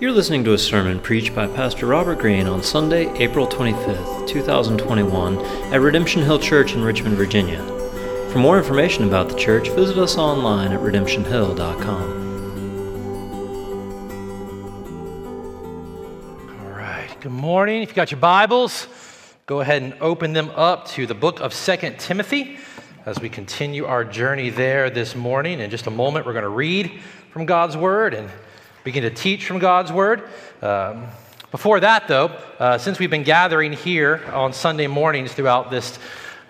You're listening to a sermon preached by Pastor Robert Greene on Sunday, April 25th, 2021, at Redemption Hill Church in Richmond, Virginia. For more information about the church, visit us online at redemptionhill.com. All right. Good morning. If you got your Bibles, go ahead and open them up to the book of Second Timothy as we continue our journey there this morning. In just a moment, we're going to read from God's Word and begin to teach from God's Word. Um, before that, though, uh, since we've been gathering here on Sunday mornings throughout this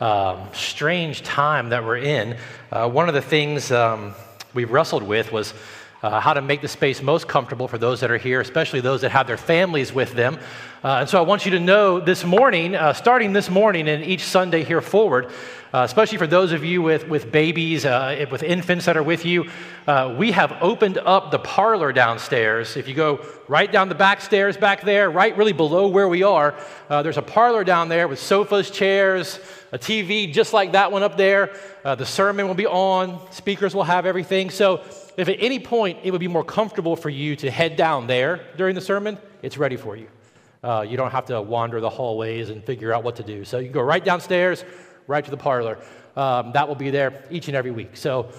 um, strange time that we're in, uh, one of the things um, we've wrestled with was uh, how to make the space most comfortable for those that are here, especially those that have their families with them. Uh, and so I want you to know this morning, uh, starting this morning and each Sunday here forward, uh, especially for those of you with, with babies, uh, with infants that are with you, uh, we have opened up the parlor downstairs. If you go right down the back stairs back there, right really below where we are, uh, there's a parlor down there with sofas, chairs, a TV just like that one up there. Uh, the sermon will be on, speakers will have everything. So if at any point it would be more comfortable for you to head down there during the sermon, it's ready for you. Uh, you don't have to wander the hallways and figure out what to do. So you go right downstairs, right to the parlor. Um, that will be there each and every week. So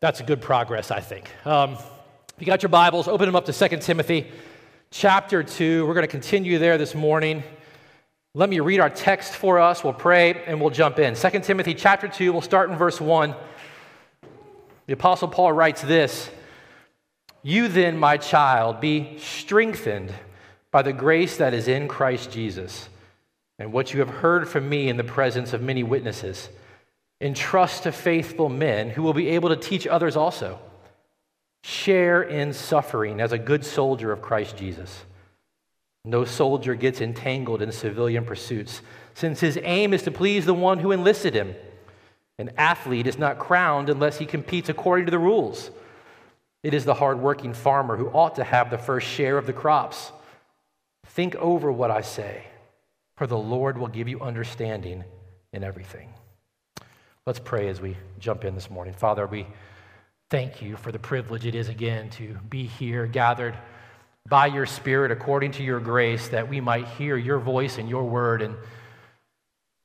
that's a good progress, I think. Um, if you got your Bibles, open them up to 2 Timothy chapter 2. We're going to continue there this morning. Let me read our text for us. We'll pray and we'll jump in. 2 Timothy chapter 2, we'll start in verse 1. The Apostle Paul writes this You then, my child, be strengthened by the grace that is in Christ Jesus and what you have heard from me in the presence of many witnesses. Entrust to faithful men who will be able to teach others also. Share in suffering as a good soldier of Christ Jesus. No soldier gets entangled in civilian pursuits, since his aim is to please the one who enlisted him. An athlete is not crowned unless he competes according to the rules. It is the hardworking farmer who ought to have the first share of the crops. Think over what I say for the Lord will give you understanding in everything. Let's pray as we jump in this morning. Father, we thank you for the privilege it is again to be here gathered by your Spirit according to your grace that we might hear your voice and your word. And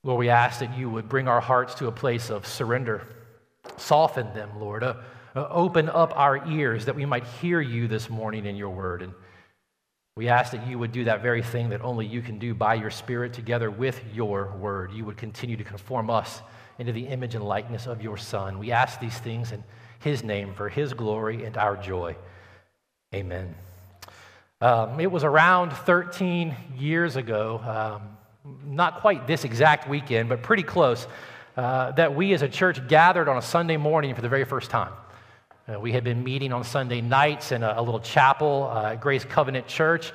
Lord, we ask that you would bring our hearts to a place of surrender, soften them, Lord. Uh, uh, open up our ears that we might hear you this morning in your word. And we ask that you would do that very thing that only you can do by your Spirit together with your word. You would continue to conform us into the image and likeness of your Son. We ask these things in his name for his glory and our joy. Amen. Um, it was around 13 years ago, um, not quite this exact weekend, but pretty close, uh, that we as a church gathered on a Sunday morning for the very first time. Uh, we had been meeting on Sunday nights in a, a little chapel uh, at Grace Covenant Church.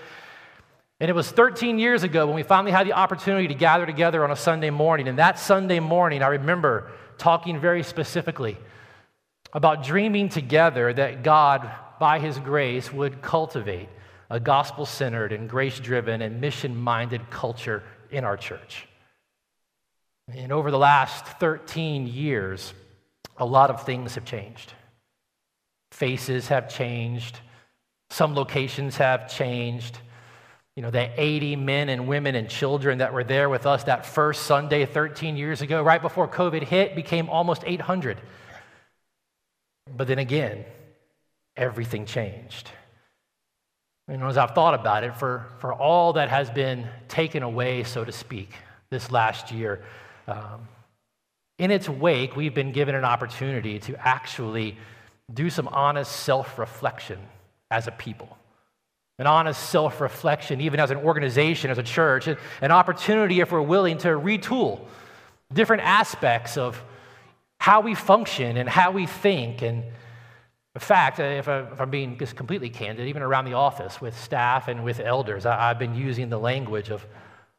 And it was 13 years ago when we finally had the opportunity to gather together on a Sunday morning. And that Sunday morning, I remember talking very specifically about dreaming together that God, by His grace, would cultivate a gospel centered and grace driven and mission minded culture in our church. And over the last 13 years, a lot of things have changed. Faces have changed. Some locations have changed. You know, the 80 men and women and children that were there with us that first Sunday 13 years ago, right before COVID hit, became almost 800. But then again, everything changed. And as I've thought about it, for, for all that has been taken away, so to speak, this last year, um, in its wake, we've been given an opportunity to actually do some honest self reflection as a people. An honest self reflection, even as an organization, as a church, an opportunity, if we're willing, to retool different aspects of how we function and how we think. And in fact, uh, if, uh, I, am being just completely candid, even around the office with staff and with elders, I've been using the language of,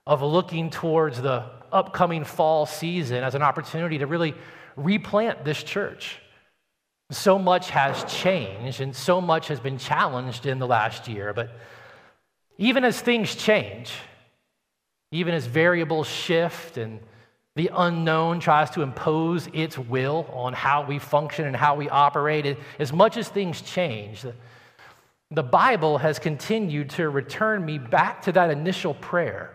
of looking towards the upcoming fall season as an opportunity to really replant this church so much has changed and so much has been challenged in the last year. But even as things change, even as variables shift and the unknown tries to impose its will on how we function and how we operate, as much as things change, the Bible has continued to return me back to that initial prayer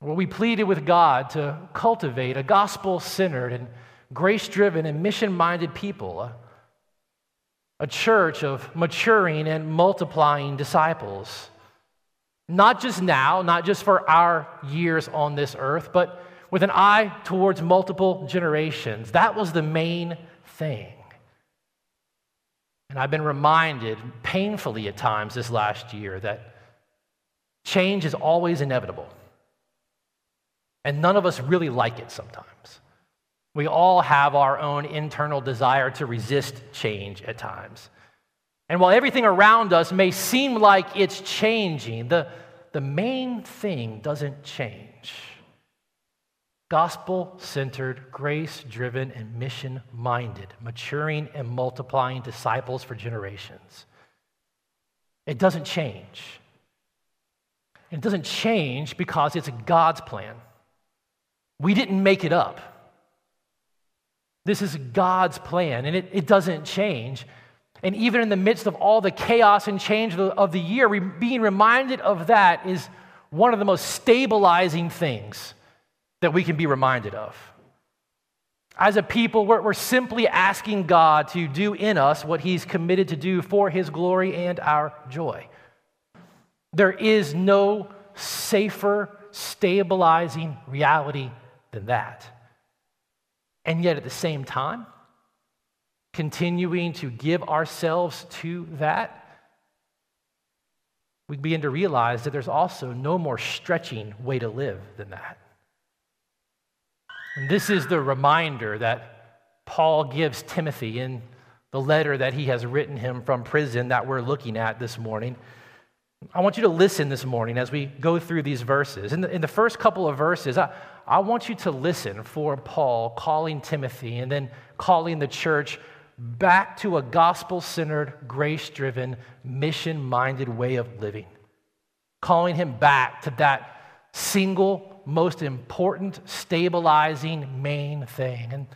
where we pleaded with God to cultivate a gospel centered and grace driven and mission minded people, a, a church of maturing and multiplying disciples. Not just now, not just for our years on this earth, but with an eye towards multiple generations. That was the main thing. And I've been reminded painfully at times this last year that change is always inevitable. And none of us really like it sometimes. We all have our own internal desire to resist change at times. And while everything around us may seem like it's changing, the, the main thing doesn't change gospel centered, grace driven, and mission minded, maturing and multiplying disciples for generations. It doesn't change. It doesn't change because it's God's plan. We didn't make it up. This is God's plan, and it, it doesn't change. And even in the midst of all the chaos and change of the, of the year, being reminded of that is one of the most stabilizing things that we can be reminded of. As a people, we're, we're simply asking God to do in us what He's committed to do for His glory and our joy. There is no safer, stabilizing reality than that. And yet, at the same time, continuing to give ourselves to that, we begin to realize that there's also no more stretching way to live than that. And this is the reminder that Paul gives Timothy in the letter that he has written him from prison that we're looking at this morning. I want you to listen this morning as we go through these verses. In the, in the first couple of verses, I, I want you to listen for Paul calling Timothy and then calling the church back to a gospel centered, grace driven, mission minded way of living. Calling him back to that single most important, stabilizing main thing. And,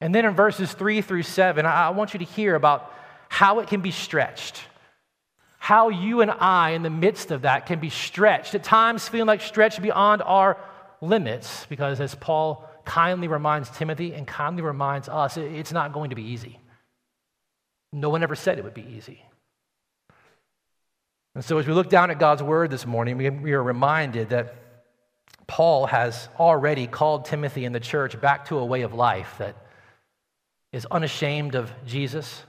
and then in verses three through seven, I, I want you to hear about how it can be stretched. How you and I, in the midst of that, can be stretched, at times feeling like stretched beyond our limits, because as Paul kindly reminds Timothy and kindly reminds us, it's not going to be easy. No one ever said it would be easy. And so, as we look down at God's word this morning, we, are reminded that Paul has already called Timothy and the church back to a way of life that is unashamed of Jesus,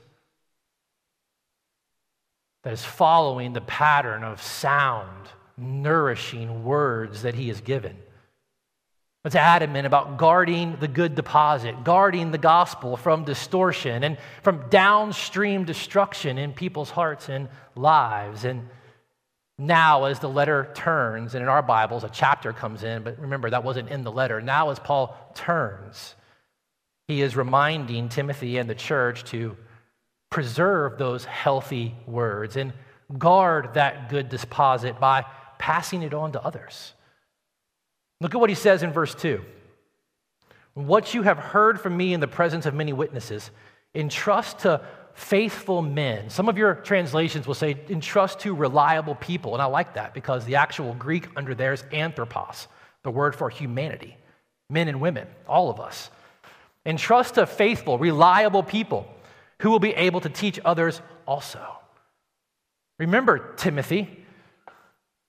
that is following the pattern of sound, nourishing words that he has given. It's adamant about guarding the good deposit, guarding the gospel from distortion and from downstream destruction in people's hearts and lives. And now, as the letter turns, and in our Bibles, a chapter comes in, but remember, that wasn't in the letter. Now, as Paul turns, he is reminding Timothy and the church to preserve those healthy words and guard that good deposit by passing it on to others. Look at what he says in verse 2. What you have heard from me in the presence of many witnesses, entrust to faithful men. Some of your translations will say, entrust to reliable people. And I like that because the actual Greek under there is anthropos, the word for humanity, men and women, all of us. Entrust to faithful, reliable people who will be able to teach others also. Remember, Timothy,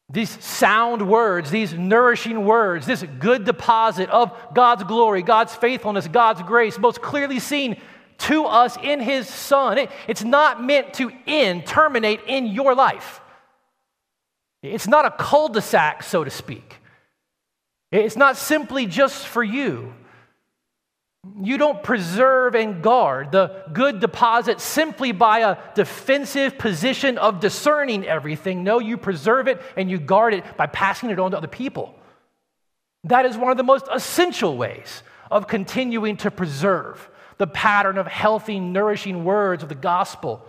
these sound words, these nourishing words, this good deposit of God's glory, God's faithfulness, God's grace, most clearly seen to us in his son. It, it's not meant to end, terminate in your life. It's not a cul de sac, so to speak. It's not simply just for you. You don't preserve and guard the good deposit simply by a defensive position of discerning everything. No, you preserve it and you guard it by passing it on to other people. That is one of the most essential ways of continuing to preserve the pattern of healthy, nourishing words of the gospel,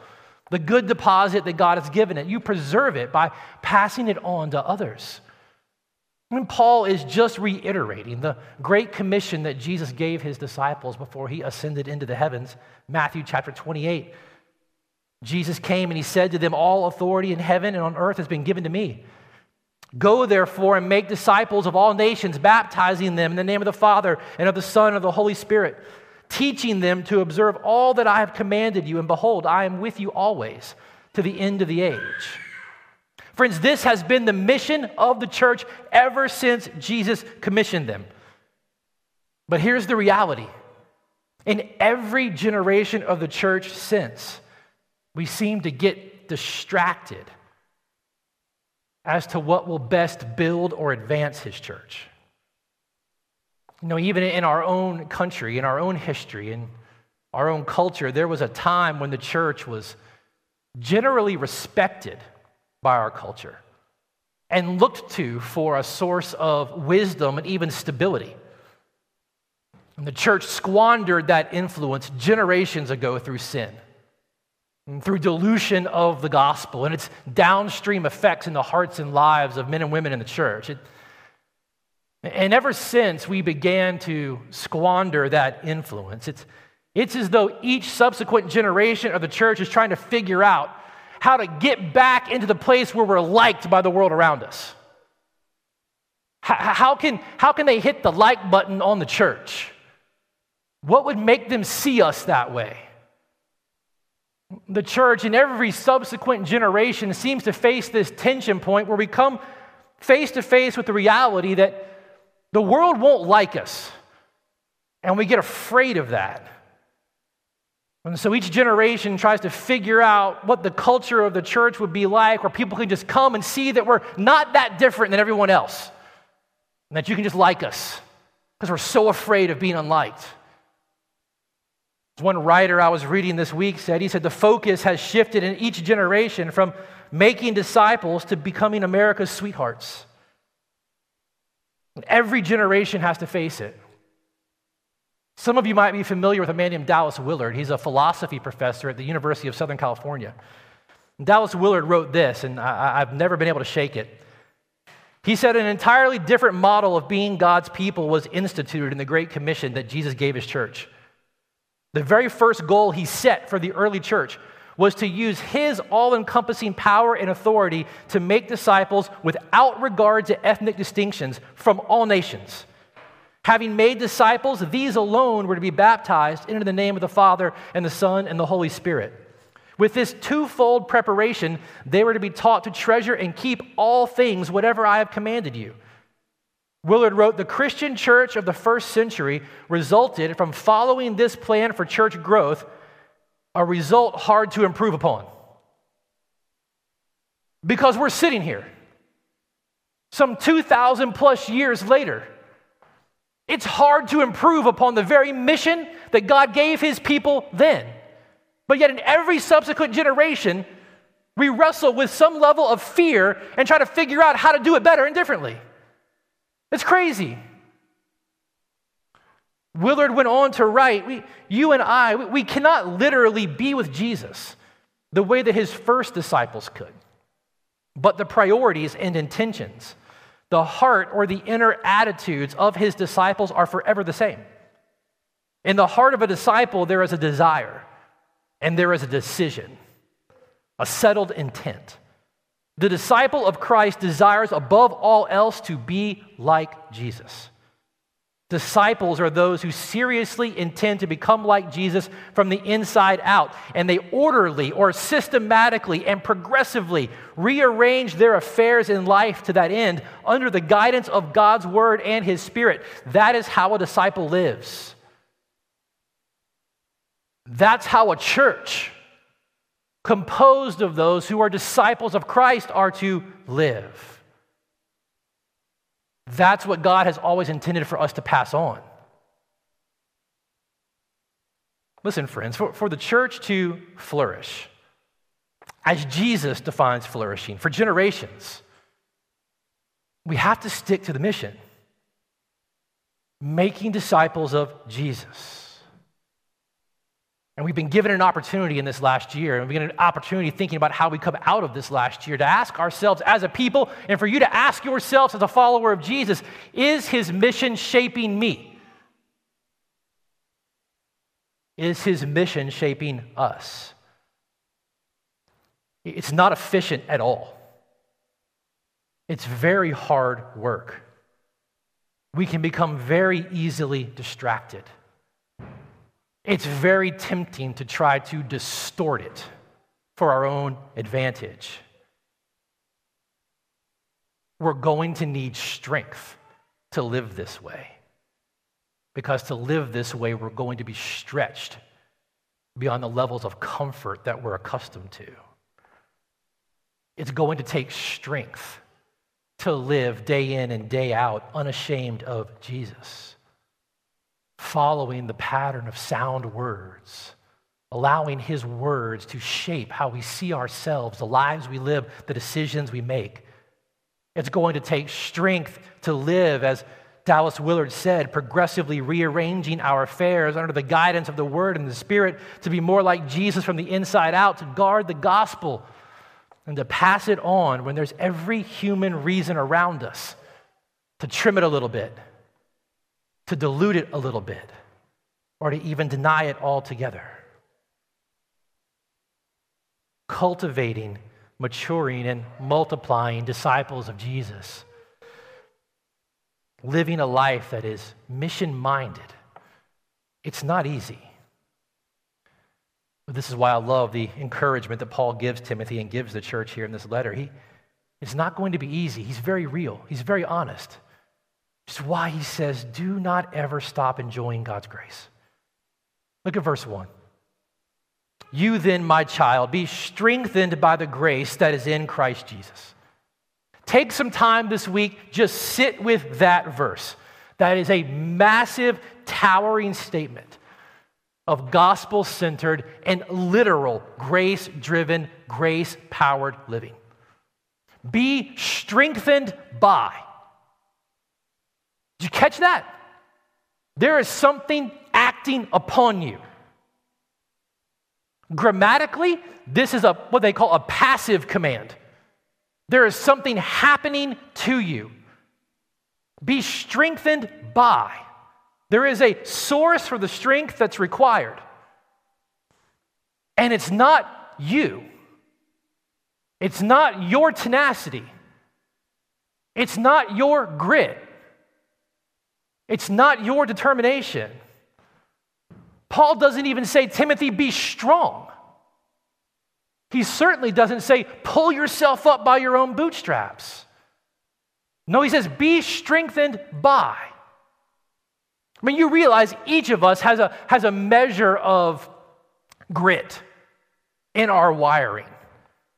the good deposit that God has given it. You preserve it by passing it on to others. And Paul is just reiterating the great commission that Jesus gave his disciples before he ascended into the heavens, Matthew chapter 28. Jesus came and he said to them, All authority in heaven and on earth has been given to me. Go therefore and make disciples of all nations, baptizing them in the name of the Father and of the Son and of the Holy Spirit, teaching them to observe all that I have commanded you. And behold, I am with you always to the end of the age. Friends, this has been the mission of the church ever since Jesus commissioned them. But here's the reality in every generation of the church since, we seem to get distracted as to what will best build or advance his church. You know, even in our own country, in our own history, in our own culture, there was a time when the church was generally respected by our culture and looked to for a source of wisdom and even stability. And the church squandered that influence generations ago through sin through dilution of the gospel and its downstream effects in the hearts and lives of men and women in the church. It, and ever since we began to squander that influence, it's, it's as though each subsequent generation of the church is trying to figure out how to get back into the place where we're liked by the world around us. How, can, how can they hit the like button on the church? What would make them see us that way? the church in every subsequent generation seems to face this tension point where we come face to face with the reality that the world won't like us. And we get afraid of that. And so each generation tries to figure out what the culture of the church would be like, where people can just come and see that we're not that different than everyone else, and that you can just like us because we're so afraid of being unliked. One writer I was reading this week said, he said, the focus has shifted in each generation from making disciples to becoming America's sweethearts. Every generation has to face it. Some of you might be familiar with a man named Dallas Willard. He's a philosophy professor at the University of Southern California. Dallas Willard wrote this, and I, have never been able to shake it. He said an entirely different model of being God's people was instituted in the Great Commission that Jesus gave his church. The very first goal he set for the early church was to use his all encompassing power and authority to make disciples without regard to ethnic distinctions from all nations. Having made disciples, these alone were to be baptized into the name of the Father and the Son and the Holy Spirit. With this twofold preparation, they were to be taught to treasure and keep all things, whatever I have commanded you. Willard wrote The Christian church of the first century resulted from following this plan for church growth, a result hard to improve upon. Because we're sitting here, some 2,000 plus years later. It's hard to improve upon the very mission that God gave his people then. But yet, in every subsequent generation, we wrestle with some level of fear and try to figure out how to do it better and differently. It's crazy. Willard went on to write we, You and I, we, we cannot literally be with Jesus the way that his first disciples could. But the priorities and intentions, the heart or the inner attitudes of his disciples are forever the same. In the heart of a disciple, there is a desire and there is a decision, a settled intent. The disciple of Christ desires above all else to be like Jesus. Disciples are those who seriously intend to become like Jesus from the inside out, and they orderly or systematically and progressively rearrange their affairs in life to that end under the guidance of God's Word and His Spirit. That is how a disciple lives. That's how a church composed of those who are disciples of Christ are to live. That's what God has always intended for us to pass on. Listen, friends, for, for the church to flourish, as Jesus defines flourishing for generations, we have to stick to the mission making disciples of Jesus. And we've been given an opportunity in this last year, and we've been an opportunity thinking about how we come out of this last year to ask ourselves as a people, and for you to ask yourselves as a follower of Jesus, is his mission shaping me? Is his mission shaping us? It's not efficient at all. It's very hard work. We can become very easily distracted. It's very tempting to try to distort it for our own advantage. We're going to need strength to live this way. Because to live this way, we're going to be stretched beyond the levels of comfort that we're accustomed to. It's going to take strength to live day in and day out unashamed of Jesus, following the pattern of sound words, allowing His words to shape how we see ourselves, the lives we live, the decisions we make. It's going to take strength to live, as Dallas Willard said, progressively rearranging our affairs under the guidance of the Word and the Spirit to be more like Jesus from the inside out, to guard the gospel and to pass it on when there's every human reason around us to trim it a little bit, to dilute it a little bit, or to even deny it altogether. Cultivating, maturing, and multiplying disciples of Jesus. Living a life that is mission minded. It's not easy. But this is why I love the encouragement that Paul gives Timothy and gives the church here in this letter. He, it's not going to be easy. He's very real, he's very honest. Is why he says, Do not ever stop enjoying God's grace. Look at verse 1. You then, my child, be strengthened by the grace that is in Christ Jesus. Take some time this week, just sit with that verse. That is a massive, towering statement of gospel centered and literal, grace driven, grace powered living. Be strengthened by. Did you catch that? There is something acting upon you. Grammatically, this is a what they call a passive command. There is something happening to you. Be strengthened by. There is a source for the strength that's required. And it's not you, it's not your tenacity, it's not your grit, it's not your determination. Paul doesn't even say, Timothy, be strong. He certainly doesn't say, pull yourself up by your own bootstraps. No, he says, be strengthened by. I mean, you realize each of us has a, has a measure of grit in our wiring.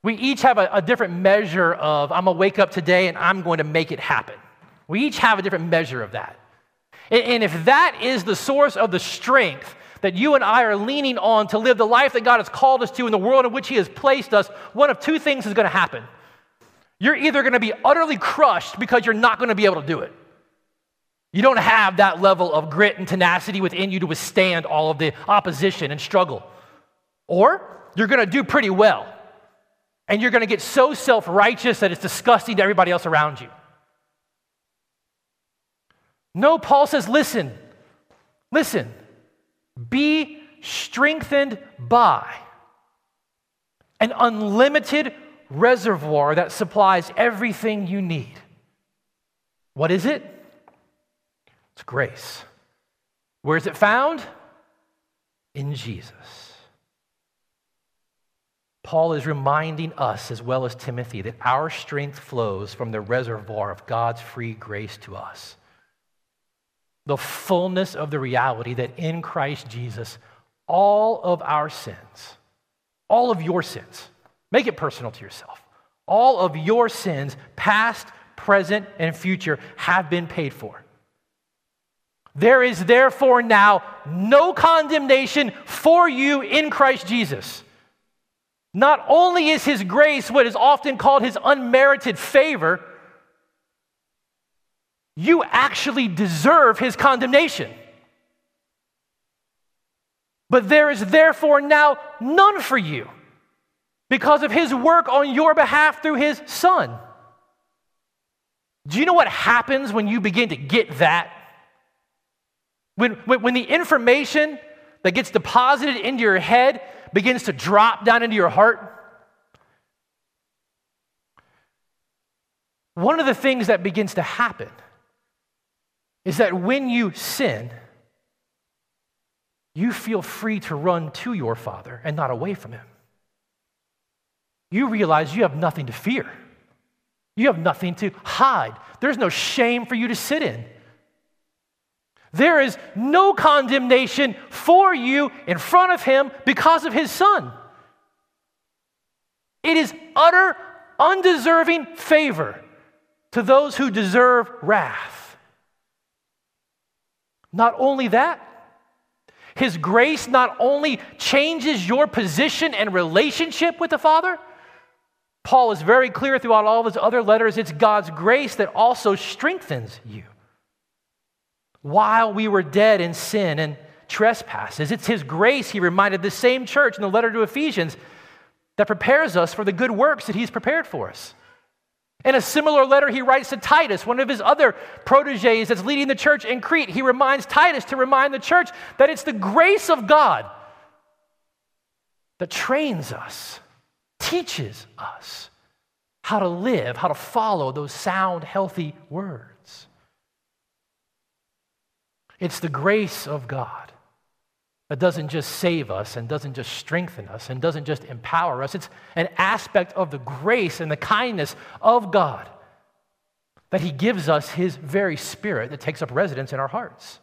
We each have a, a different measure of, I'm going to wake up today and I'm going to make it happen. We each have a different measure of that. And, if that is the source of the strength that you and I are leaning on to live the life that God has called us to in the world in which He has placed us, one of two things is going to happen. You're either going to be utterly crushed because you're not going to be able to do it. You don't have that level of grit and tenacity within you to withstand all of the opposition and struggle. Or you're going to do pretty well. And you're going to get so self righteous that it's disgusting to everybody else around you. No, Paul says, listen, listen, be strengthened by an unlimited reservoir that supplies everything you need. What is it? It's grace. Where is it found? In Jesus. Paul is reminding us, as well as Timothy, that our strength flows from the reservoir of God's free grace to us. The fullness of the reality that in Christ Jesus, all of our sins, all of your sins, make it personal to yourself, all of your sins, past, present, and future, have been paid for. There is therefore now no condemnation for you in Christ Jesus. Not only is his grace what is often called his unmerited favor, you actually deserve his condemnation. But there is therefore now none for you because of his work on your behalf through his son. Do you know what happens when you begin to get that? When, when, when the information that gets deposited into your head begins to drop down into your heart, one of the things that begins to happen is that when you sin, you feel free to run to your Father and not away from Him. You realize you have nothing to fear, you have nothing to hide. There's no shame for you to sit in. There is no condemnation for you in front of Him because of His Son. It is utter, undeserving favor to those who deserve wrath. Not only that, His grace not only changes your position and relationship with the Father, Paul is very clear throughout all of his other letters it's God's grace that also strengthens you. While we were dead in sin and trespasses, it's His grace, he reminded the same church in the letter to Ephesians, that prepares us for the good works that He's prepared for us. In a similar letter, he writes to Titus, one of his other proteges that's leading the church in Crete. He reminds Titus to remind the church that it's the grace of God that trains us, teaches us how to live, how to follow those sound, healthy words. It's the grace of God that doesn't just save us and doesn't just strengthen us and doesn't just empower us. It's an aspect of the grace and the kindness of God that He gives us His very Spirit that takes up residence in our hearts.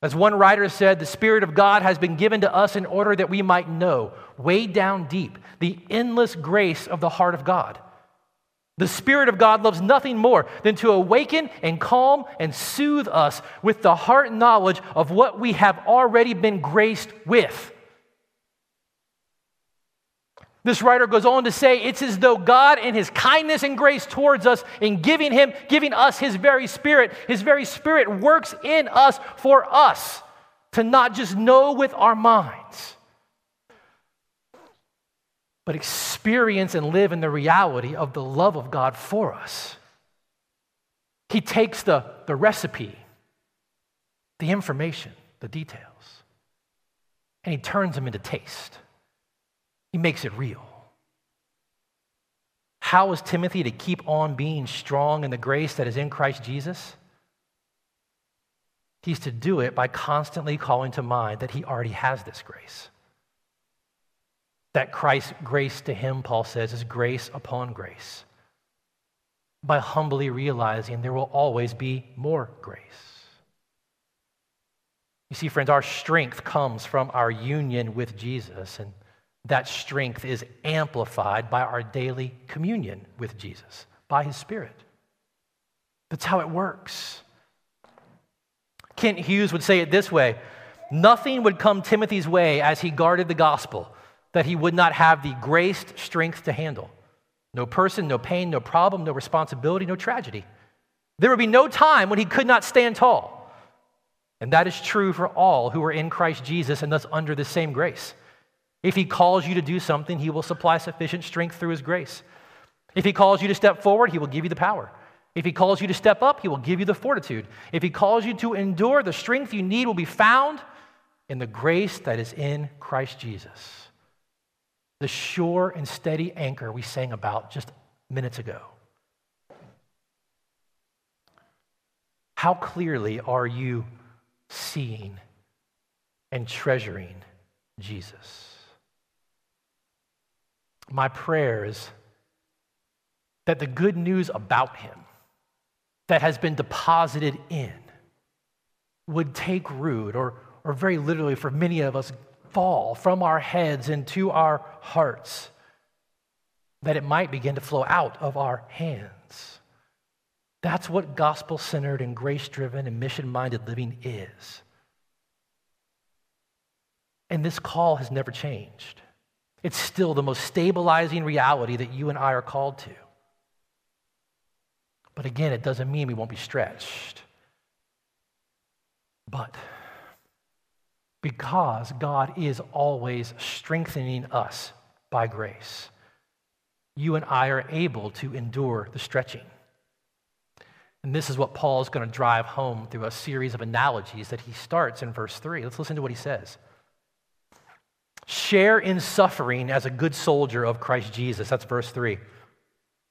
As one writer said, the Spirit of God has been given to us in order that we might know, way down deep, the endless grace of the heart of God. The Spirit of God loves nothing more than to awaken and calm and soothe us with the heart knowledge of what we have already been graced with. This writer goes on to say it's as though God, in his kindness and grace towards us, in giving him, giving us his very spirit, his very spirit works in us for us to not just know with our minds, but experience and live in the reality of the love of God for us. He takes the, the recipe, the information, the details, and he turns them into taste. He makes it real. How is Timothy to keep on being strong in the grace that is in Christ Jesus? He's to do it by constantly calling to mind that he already has this grace. That Christ's grace to him, Paul says, is grace upon grace. By humbly realizing there will always be more grace. You see, friends, our strength comes from our union with Jesus, and that strength is amplified by our daily communion with Jesus, by his Spirit. That's how it works. Kent Hughes would say it this way Nothing would come Timothy's way as he guarded the gospel that he would not have the graced strength to handle. No person, no pain, no problem, no responsibility, no tragedy. There would be no time when he could not stand tall. And that is true for all who are in Christ Jesus and thus under the same grace. If he calls you to do something, he will supply sufficient strength through his grace. If he calls you to step forward, he will give you the power. If he calls you to step up, he will give you the fortitude. If he calls you to endure, the strength you need will be found in the grace that is in Christ Jesus the sure and steady anchor we sang about just minutes ago. How clearly are you seeing and treasuring Jesus? My prayer is that the good news about him that has been deposited in would take root, or, or very literally for many of us, fall from our heads into our hearts, that it might begin to flow out of our hands. That's what gospel centered and grace driven and mission minded living is. And this call has never changed. It's still the most stabilizing reality that you and I are called to. But again, it doesn't mean we won't be stretched. But because God is always strengthening us by grace. You and I are able to endure the stretching. And this is what Paul is going to drive home through a series of analogies that he starts in verse 3. Let's listen to what he says. Share in suffering as a good soldier of Christ Jesus. That's verse 3.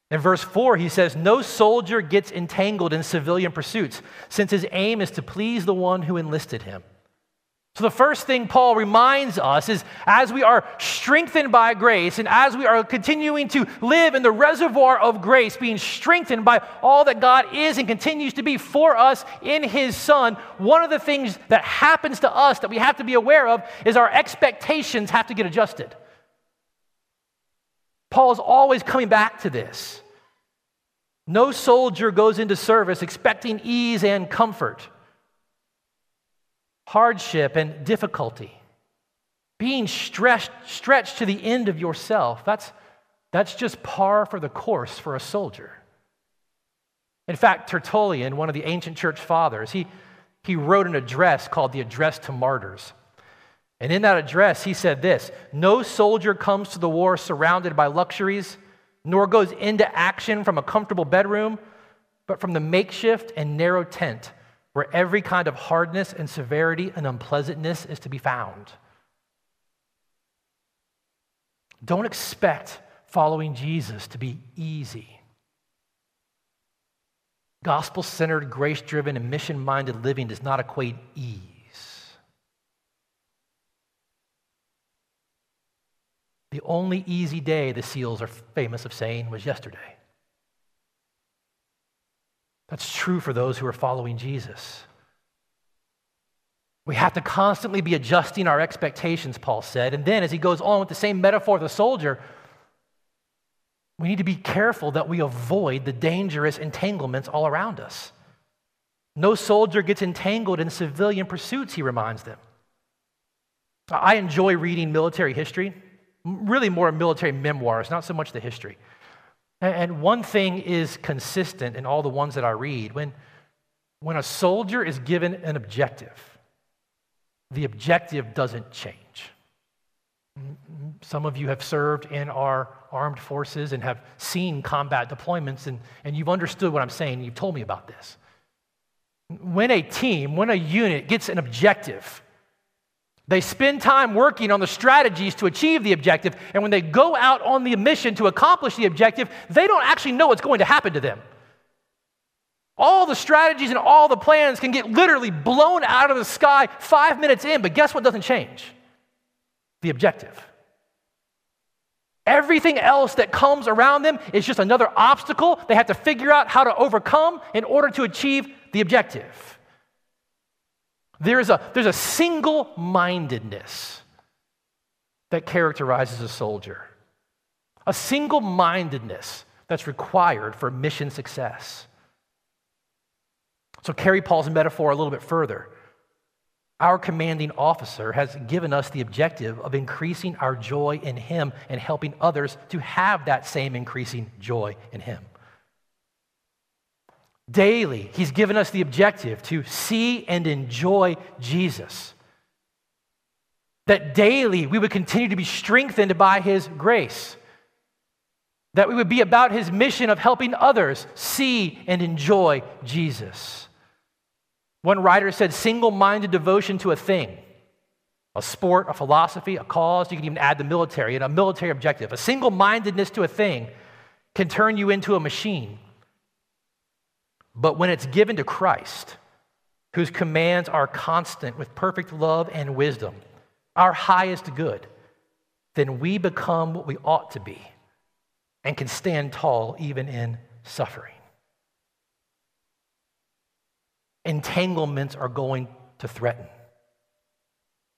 In verse 4, he says, No soldier gets entangled in civilian pursuits, since his aim is to please the one who enlisted him. So, the first thing Paul reminds us is as we are strengthened by grace and as we are continuing to live in the reservoir of grace, being strengthened by all that God is and continues to be for us in His Son, one of the things that happens to us that we have to be aware of is our expectations have to get adjusted. Paul is always coming back to this. No soldier goes into service expecting ease and comfort hardship and difficulty, being stretched, stretched to the end of yourself. That's, that's just par for the course for a soldier. In fact, Tertullian, one of the ancient church fathers, he, he wrote an address called the Address to Martyrs. And in that address, he said this No soldier comes to the war surrounded by luxuries, nor goes into action from a comfortable bedroom, but from the makeshift and narrow tent where every kind of hardness and severity and unpleasantness is to be found. Don't expect following Jesus to be easy. Gospel centered, grace driven, and mission minded living does not equate ease. The only easy day the SEALs are famous of saying was yesterday. That's true for those who are following Jesus. We have to constantly be adjusting our expectations, Paul said. And then, as he goes on with the same metaphor of the soldier, we need to be careful that we avoid the dangerous entanglements all around us. No soldier gets entangled in civilian pursuits, he reminds them. I enjoy reading military history, really more military memoirs, not so much the history. And one thing is consistent in all the ones that I read when, when a soldier is given an objective, the objective doesn't change. Some of you have served in our armed forces and have seen combat deployments, and, and you've understood what I'm saying. You've told me about this. When a team, when a unit gets an objective, they spend time working on the strategies to achieve the objective, and when they go out on the mission to accomplish the objective, they don't actually know what's going to happen to them. All the strategies and all the plans can get literally blown out of the sky five minutes in, but guess what doesn't change? The objective. Everything else that comes around them is just another obstacle they have to figure out how to overcome in order to achieve the objective. There's a, there's a single mindedness that characterizes a soldier, a single mindedness that's required for mission success. So, carry Paul's metaphor a little bit further. Our commanding officer has given us the objective of increasing our joy in him and helping others to have that same increasing joy in him. Daily, He's given us the objective to see and enjoy Jesus. That daily we would continue to be strengthened by His grace. That we would be about His mission of helping others see and enjoy Jesus. One writer said single minded devotion to a thing, a sport, a philosophy, a cause, you can even add the military, and a military objective. A single mindedness to a thing can turn you into a machine but when it's given to Christ, whose commands are constant with perfect love and wisdom, our highest good, then we become what we ought to be and can stand tall even in suffering. Entanglements are going to threaten.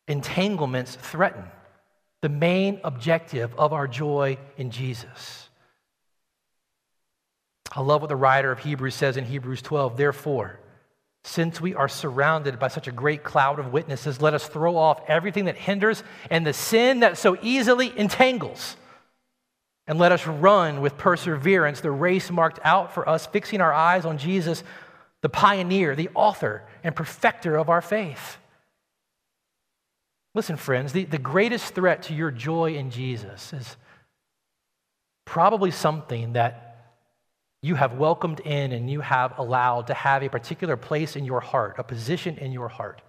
Entanglements threaten the main objective of our joy in Jesus. I love what the writer of Hebrews says in Hebrews 12. Therefore, since we are surrounded by such a great cloud of witnesses, let us throw off everything that hinders and the sin that so easily entangles. And let us run with perseverance the race marked out for us, fixing our eyes on Jesus, the pioneer, the author, and perfecter of our faith. Listen, friends, the, the greatest threat to your joy in Jesus is probably something that you have welcomed in and you have allowed to have a particular place in your heart, a position in your heart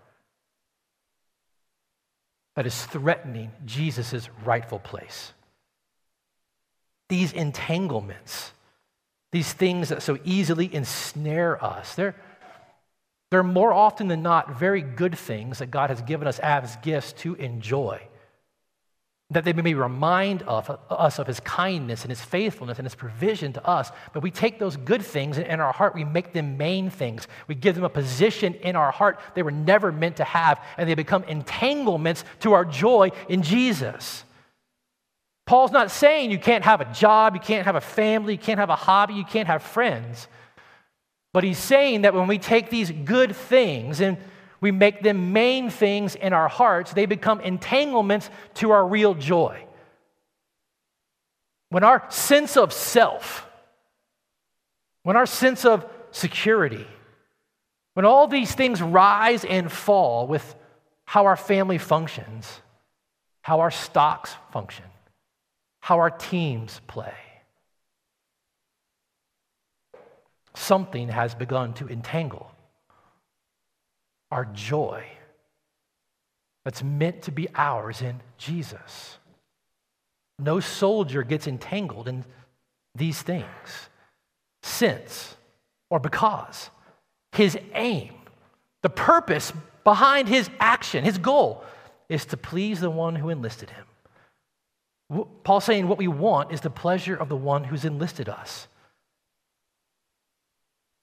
that is threatening Jesus' rightful place. These entanglements these things that so easily ensnare us. They're, they're more often than not very good things that God has given us as gifts to enjoy. That they may remind of, us of his kindness and his faithfulness and his provision to us. But we take those good things and in our heart, we make them main things. We give them a position in our heart they were never meant to have, and they become entanglements to our joy in Jesus. Paul's not saying you can't have a job, you can't have a family, you can't have a hobby, you can't have friends. But he's saying that when we take these good things and we make them main things in our hearts, they become entanglements to our real joy. When our sense of self, when our sense of security, when all these things rise and fall with how our family functions, how our stocks function, how our teams play, something has begun to entangle our joy that's meant to be ours in Jesus. No soldier gets entangled in these things since or because his aim, the purpose behind his action, his goal is to please the one who enlisted him. Paul's saying what we want is the pleasure of the one who's enlisted us.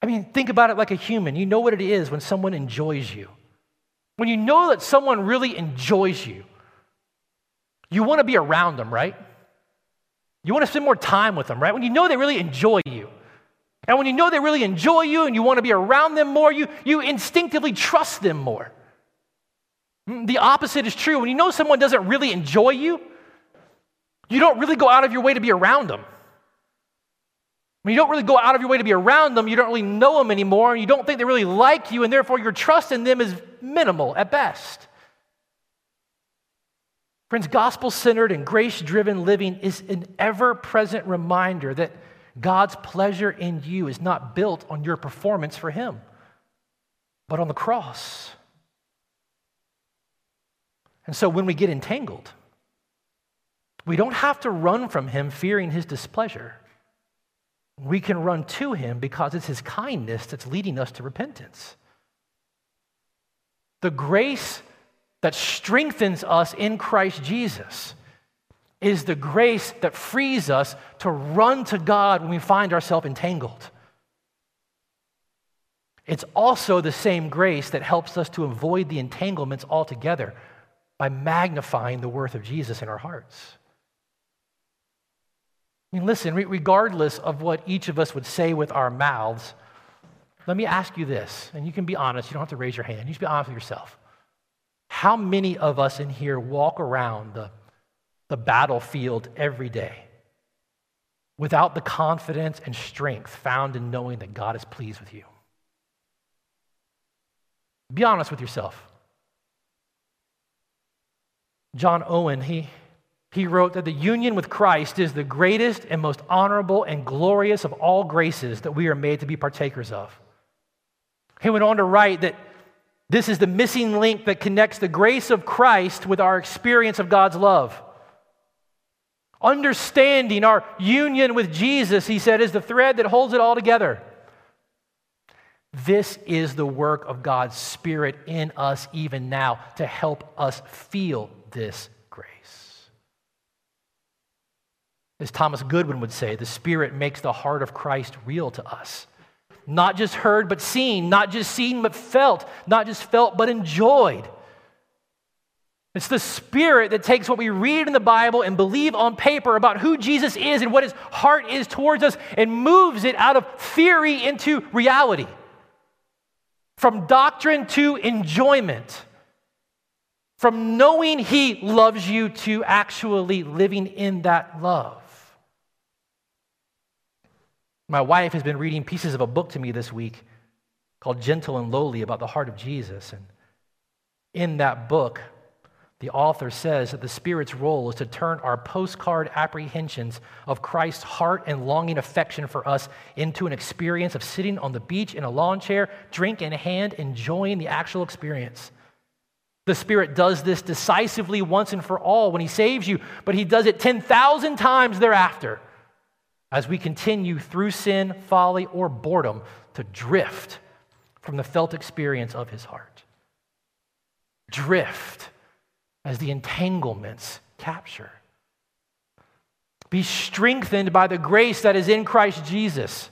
I mean, think about it like a human. You know what it is when someone enjoys you. When you know that someone really enjoys you, you want to be around them, right? You want to spend more time with them, right? When you know they really enjoy you. And when you know they really enjoy you and you want to be around them more, you, you instinctively trust them more. Mm, the opposite is true. When you know someone doesn't really enjoy you, you don't really go out of your way to be around them. When you don't really go out of your way to be around them, you don't really know them anymore, and you don't think they really like you, and therefore your trust in them is minimal at best. Friends, gospel centered and grace driven living is an ever present reminder that God's pleasure in you is not built on your performance for Him, but on the cross. And so when we get entangled, we don't have to run from Him fearing His displeasure we can run to him because it's his kindness that's leading us to repentance. The grace that strengthens us in Christ Jesus is the grace that frees us to run to God when we find ourselves entangled. It's also the same grace that helps us to avoid the entanglements altogether by magnifying the worth of Jesus in our hearts. I mean, listen, regardless of what each of us would say with our mouths, let me ask you this, and you can be honest. You don't have to raise your hand. You just be honest with yourself. How many of us in here walk around the, the battlefield every day without the confidence and strength found in knowing that God is pleased with you? Be honest with yourself. John Owen, he, he wrote that the union with Christ is the greatest and most honorable and glorious of all graces that we are made to be partakers of. He went on to write that this is the missing link that connects the grace of Christ with our experience of God's love. Understanding our union with Jesus, he said, is the thread that holds it all together. This is the work of God's Spirit in us even now to help us feel this As Thomas Goodwin would say, the Spirit makes the heart of Christ real to us. Not just heard, but seen. Not just seen, but felt. Not just felt, but enjoyed. It's the Spirit that takes what we read in the Bible and believe on paper about who Jesus is and what his heart is towards us and moves it out of theory into reality. From doctrine to enjoyment. From knowing he loves you to actually living in that love. My wife has been reading pieces of a book to me this week called Gentle and Lowly about the heart of Jesus. And in that book, the author says that the Spirit's role is to turn our postcard apprehensions of Christ's heart and longing affection for us into an experience of sitting on the beach in a lawn chair, drink in hand, enjoying the actual experience. The Spirit does this decisively once and for all when He saves you, but He does it 10,000 times thereafter as we continue through sin, folly, or boredom to drift from the felt experience of his heart. Drift as the entanglements capture. Be strengthened by the grace that is in Christ Jesus.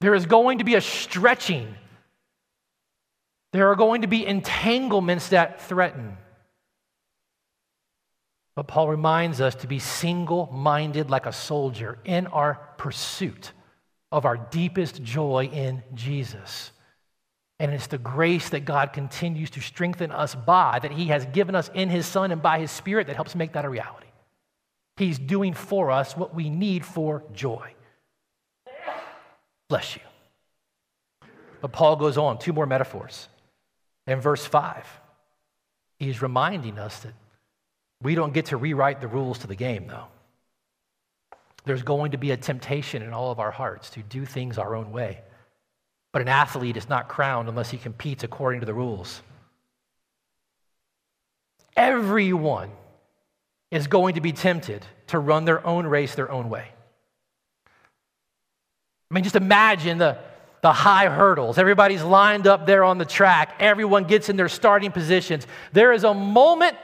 There is going to be a stretching. There are going to be entanglements that threaten. But Paul reminds us to be single minded like a soldier in our pursuit of our deepest joy in Jesus. And it's the grace that God continues to strengthen us by, that He has given us in His Son and by His Spirit that helps make that a reality. He's doing for us what we need for joy. Bless you. But Paul goes on, two more metaphors. In verse 5, he's reminding us that we don't get to rewrite the rules to the game, though. There's going to be a temptation in all of our hearts to do things our own way. But an athlete is not crowned unless he competes according to the rules. Everyone is going to be tempted to run their own race their own way. I mean, just imagine the, the high hurdles. Everybody's lined up there on the track. Everyone gets in their starting positions. There is a moment,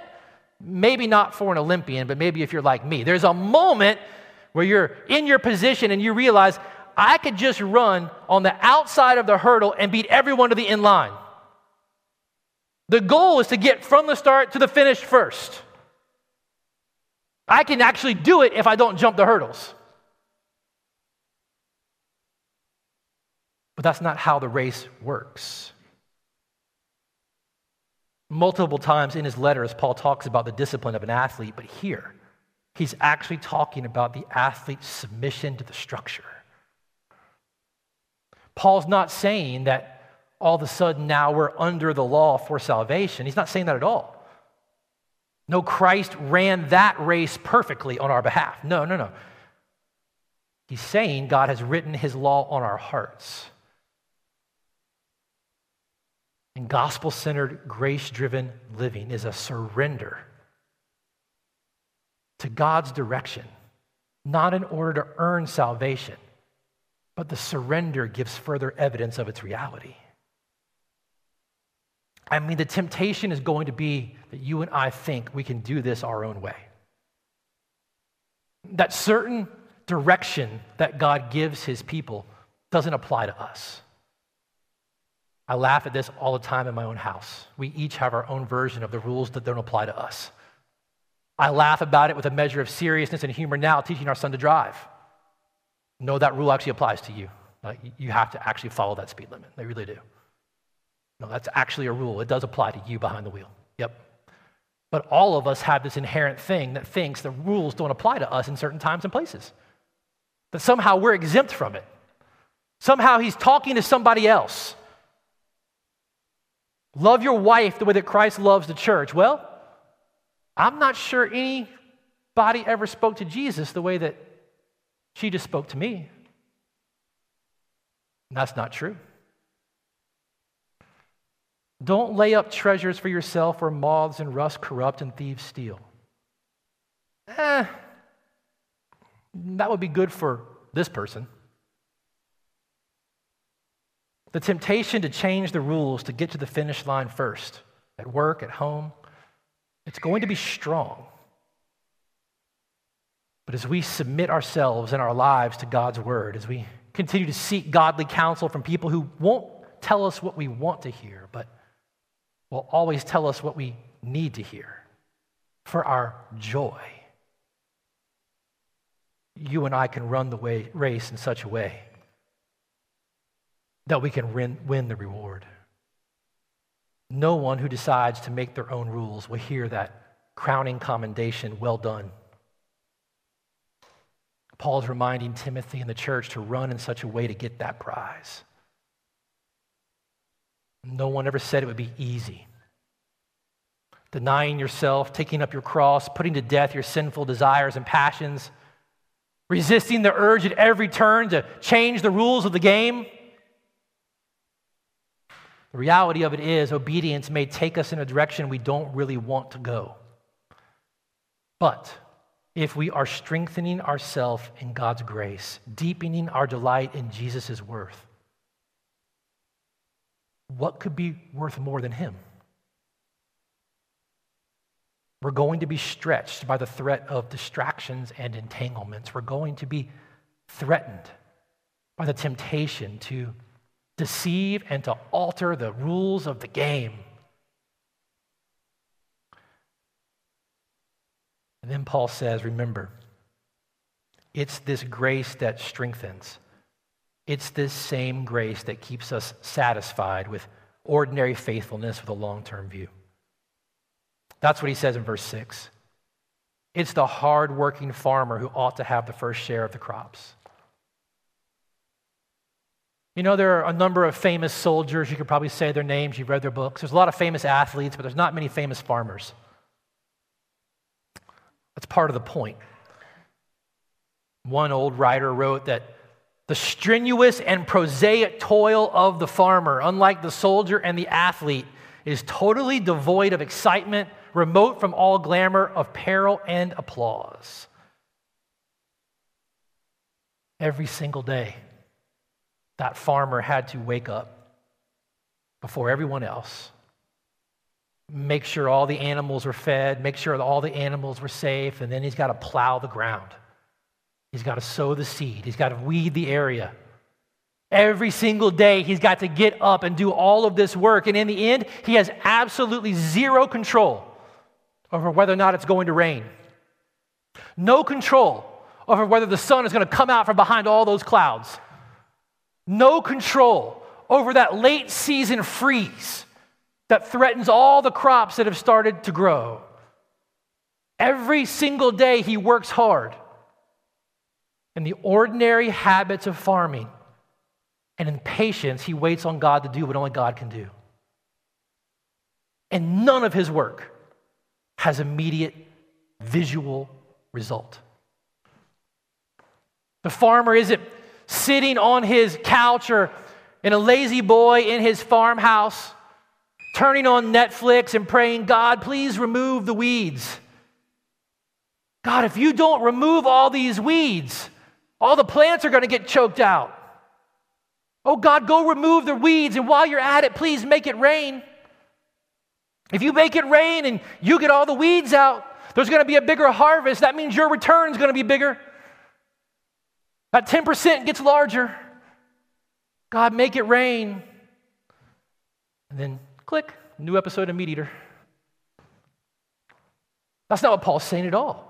maybe not for an Olympian, but maybe if you're like me, there's a moment where you're in your position and you realize, I could just run on the outside of the hurdle and beat everyone to the end line. The goal is to get from the start to the finish first. I can actually do it if I don't jump the hurdles. But that's not how the race works. Multiple times in his letters, Paul talks about the discipline of an athlete, but here, he's actually talking about the athlete's submission to the structure. Paul's not saying that all of a sudden now we're under the law for salvation. He's not saying that at all. No, Christ ran that race perfectly on our behalf. No, no, no. He's saying God has written his law on our hearts. And gospel centered, grace driven living is a surrender to God's direction, not in order to earn salvation, but the surrender gives further evidence of its reality. I mean, the temptation is going to be that you and I think we can do this our own way. That certain direction that God gives his people doesn't apply to us. I laugh at this all the time in my own house. We each have our own version of the rules that don't apply to us. I laugh about it with a measure of seriousness and humor now, teaching our son to drive. No, that rule actually applies to you. Like, you have to actually follow that speed limit. They really do. No, that's actually a rule. It does apply to you behind the wheel. Yep. But all of us have this inherent thing that thinks the rules don't apply to us in certain times and places. That somehow we're exempt from it. Somehow he's talking to somebody else. Love your wife the way that Christ loves the church. Well, I'm not sure anybody ever spoke to Jesus the way that she just spoke to me. And that's not true. Don't lay up treasures for yourself where moths and rust corrupt and thieves steal. Eh, that would be good for this person. The temptation to change the rules to get to the finish line first, at work, at home, it's going to be strong. But as we submit ourselves and our lives to God's word, as we continue to seek godly counsel from people who won't tell us what we want to hear, but will always tell us what we need to hear for our joy, you and I can run the way, race in such a way that we can win, the reward. No one who decides to make their own rules will hear that crowning commendation, well done. Paul is reminding Timothy and the church to run in such a way to get that prize. No one ever said it would be easy. Denying yourself, taking up your cross, putting to death your sinful desires and passions, resisting the urge at every turn to change the rules of the game. The reality of it is, obedience may take us in a direction we don't really want to go. But if we are strengthening ourselves in God's grace, deepening our delight in Jesus' worth, what could be worth more than Him? We're going to be stretched by the threat of distractions and entanglements. We're going to be threatened by the temptation to deceive and to alter the rules of the game. And then Paul says, remember, it's this grace that strengthens. It's this same grace that keeps us satisfied with ordinary faithfulness with a long term view. That's what he says in verse 6. It's the hardworking farmer who ought to have the first share of the crops. You know, there are a number of famous soldiers. You could probably say their names. You've read their books. There's a lot of famous athletes, but there's not many famous farmers. That's part of the point. One old writer wrote that the strenuous and prosaic toil of the farmer, unlike the soldier and the athlete, is totally devoid of excitement, remote from all glamour of peril and applause. Every single day, that farmer had to wake up before everyone else, make sure all the animals were fed, make sure all the animals were safe, and then he's got to plow the ground. He's got to sow the seed, he's got to weed the area. Every single day, he's got to get up and do all of this work. And in the end, he has absolutely zero control over whether or not it's going to rain. No control over whether the sun is going to come out from behind all those clouds. No control over that late season freeze that threatens all the crops that have started to grow. Every single day, he works hard in the ordinary habits of farming. And in patience, he waits on God to do what only God can do. And none of his work has immediate visual result. The farmer isn't sitting on his couch or in a La-Z-Boy in his farmhouse, turning on Netflix and praying, God, please remove the weeds. God, if you don't remove all these weeds, all the plants are going to get choked out. Oh, God, go remove the weeds, and while you're at it, please make it rain. If you make it rain and you get all the weeds out, there's going to be a bigger harvest. That means your return is going to be bigger. That 10% gets larger. God, make it rain. And then click, new episode of MeatEater. That's not what Paul's saying at all.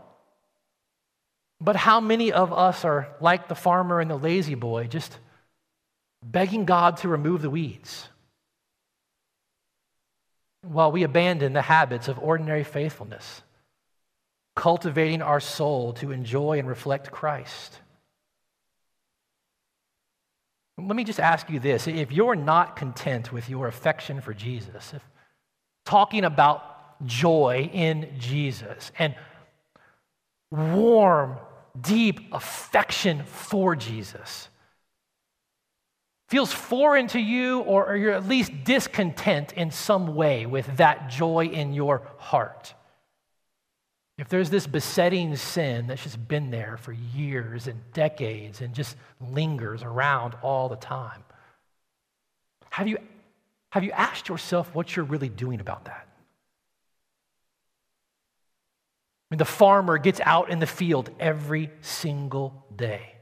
But how many of us are like the farmer and the La-Z-Boy, just begging God to remove the weeds? while we abandon the habits of ordinary faithfulness, cultivating our soul to enjoy and reflect Christ. Let me just ask you this if you're not content with your affection for Jesus, if talking about joy in Jesus and warm, deep affection for Jesus, feels foreign to you, or you're at least discontent in some way with that joy in your heart. If there's this besetting sin that's just been there for years and decades and just lingers around all the time, have you, have you asked yourself what you're really doing about that? I mean, the farmer gets out in the field every single day.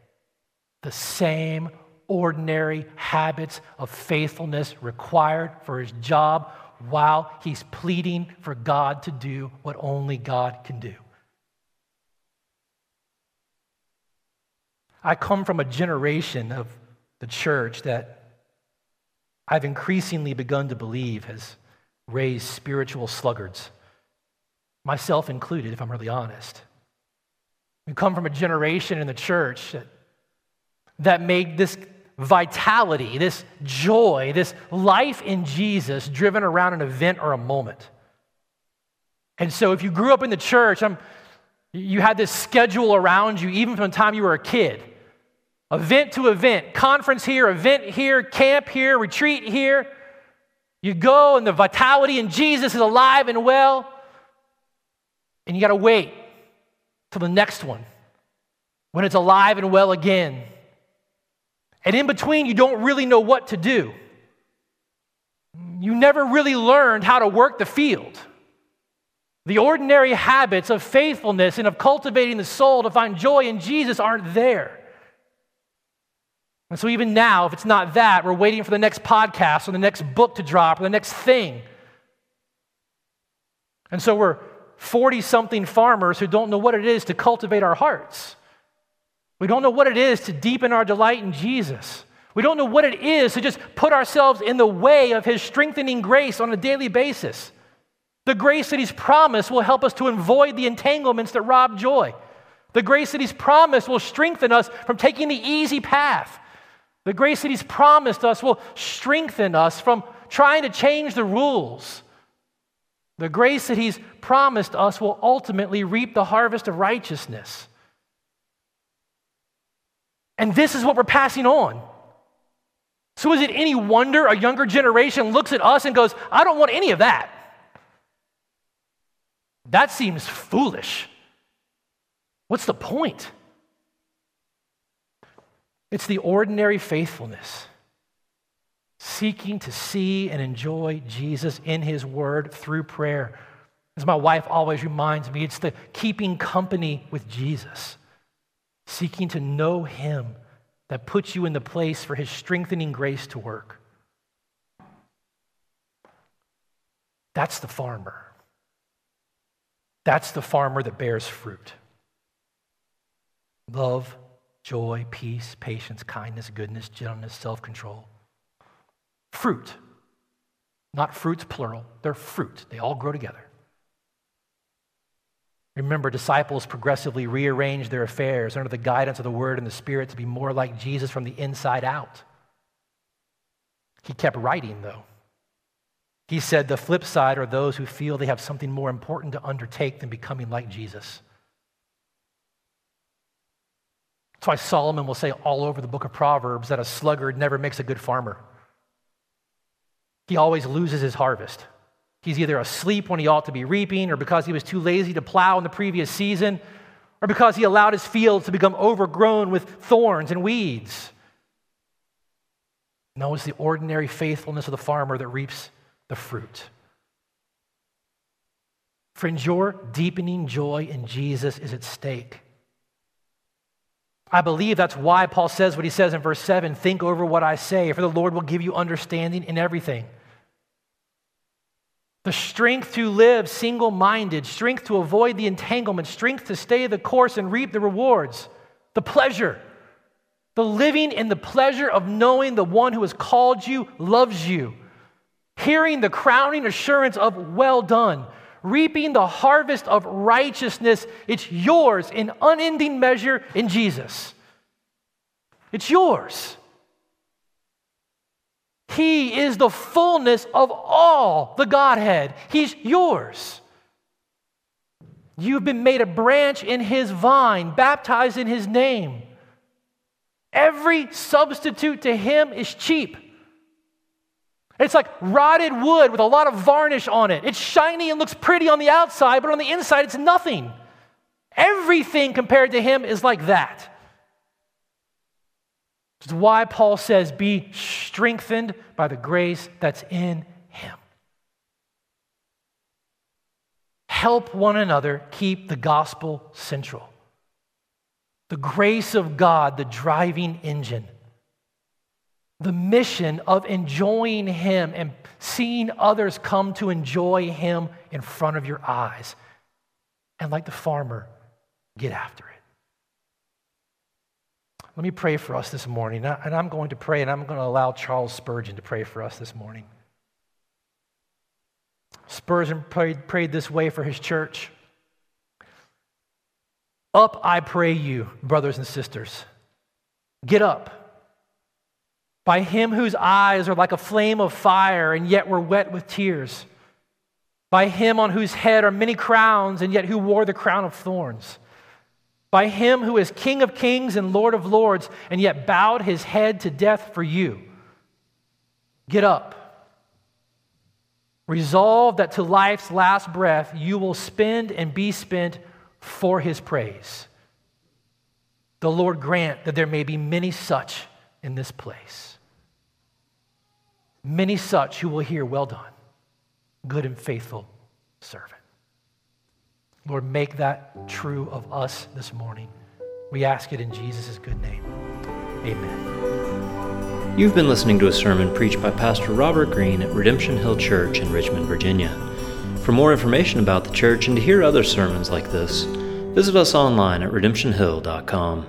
The same ordinary habits of faithfulness required for his job while he's pleading for God to do what only God can do. I come from a generation of the church that I've increasingly begun to believe has raised spiritual sluggards, myself included, if I'm really honest. We come from a generation in the church that, that made this vitality, this joy, this life in Jesus driven around an event or a moment. And so, if you grew up in the church, I'm, you had this schedule around you, even from the time you were a kid event to event, conference here, event here, camp here, retreat here. You go, and the vitality in Jesus is alive and well, and you got to wait till the next one when it's alive and well again. And in between, you don't really know what to do. You never really learned how to work the field. The ordinary habits of faithfulness and of cultivating the soul to find joy in Jesus aren't there. And so, even now, if it's not that, we're waiting for the next podcast or the next book to drop or the next thing. And so, we're 40 something farmers who don't know what it is to cultivate our hearts. We don't know what it is to deepen our delight in Jesus. We don't know what it is to just put ourselves in the way of His strengthening grace on a daily basis. The grace that He's promised will help us to avoid the entanglements that rob joy. The grace that He's promised will strengthen us from taking the easy path. The grace that He's promised us will strengthen us from trying to change the rules. The grace that He's promised us will ultimately reap the harvest of righteousness. And this is what we're passing on. So, is it any wonder a younger generation looks at us and goes, I don't want any of that? That seems foolish. What's the point? It's the ordinary faithfulness, seeking to see and enjoy Jesus in His Word through prayer. As my wife always reminds me, it's the keeping company with Jesus, seeking to know Him that puts you in the place for His strengthening grace to work. That's the farmer. That's the farmer that bears fruit. Love, joy, peace, patience, kindness, goodness, gentleness, self control. Fruit. Not fruits, plural. They're fruit. They all grow together. Remember, disciples progressively rearrange their affairs under the guidance of the Word and the Spirit to be more like Jesus from the inside out. He kept writing, though. He said the flip side are those who feel they have something more important to undertake than becoming like Jesus. That's why Solomon will say all over the book of Proverbs that a sluggard never makes a good farmer. He always loses his harvest. He's either asleep when he ought to be reaping, or because he was too lazy to plow in the previous season, or because he allowed his fields to become overgrown with thorns and weeds. No, it's the ordinary faithfulness of the farmer that reaps the fruit. Friends, your deepening joy in Jesus is at stake. I believe that's why Paul says what he says in verse 7 think over what I say, for the Lord will give you understanding in everything. The strength to live single minded, strength to avoid the entanglement, strength to stay the course and reap the rewards, the pleasure, the living in the pleasure of knowing the one who has called you loves you, hearing the crowning assurance of well done reaping the harvest of righteousness. It's yours in unending measure in Jesus. It's yours. He is the fullness of all the Godhead. He's yours. You've been made a branch in His vine, baptized in His name. Every substitute to Him is cheap. It's like rotted wood with a lot of varnish on it. It's shiny and looks pretty on the outside, but on the inside, it's nothing. Everything compared to him is like that. Is why Paul says, Be strengthened by the grace that's in him. Help one another keep the gospel central. The grace of God, the driving engine the mission of enjoying Him and seeing others come to enjoy Him in front of your eyes. And like the farmer, get after it. Let me pray for us this morning. And I'm going to pray, and I'm going to allow Charles Spurgeon to pray for us this morning. Spurgeon prayed, prayed this way for his church Up, I pray you, brothers and sisters. Get up by him whose eyes are like a flame of fire and yet were wet with tears, by him on whose head are many crowns and yet who wore the crown of thorns, by him who is King of kings and Lord of lords and yet bowed his head to death for you. Get up. Resolve that to life's last breath you will spend and be spent for his praise. The Lord grant that there may be many such in this place. Many such who will hear, Well done, good and faithful servant. Lord, make that true of us this morning. We ask it in Jesus' good name. Amen. You've been listening to a sermon preached by Pastor Robert Greene at Redemption Hill Church in Richmond, Virginia. For more information about the church and to hear other sermons like this, visit us online at redemptionhill.com.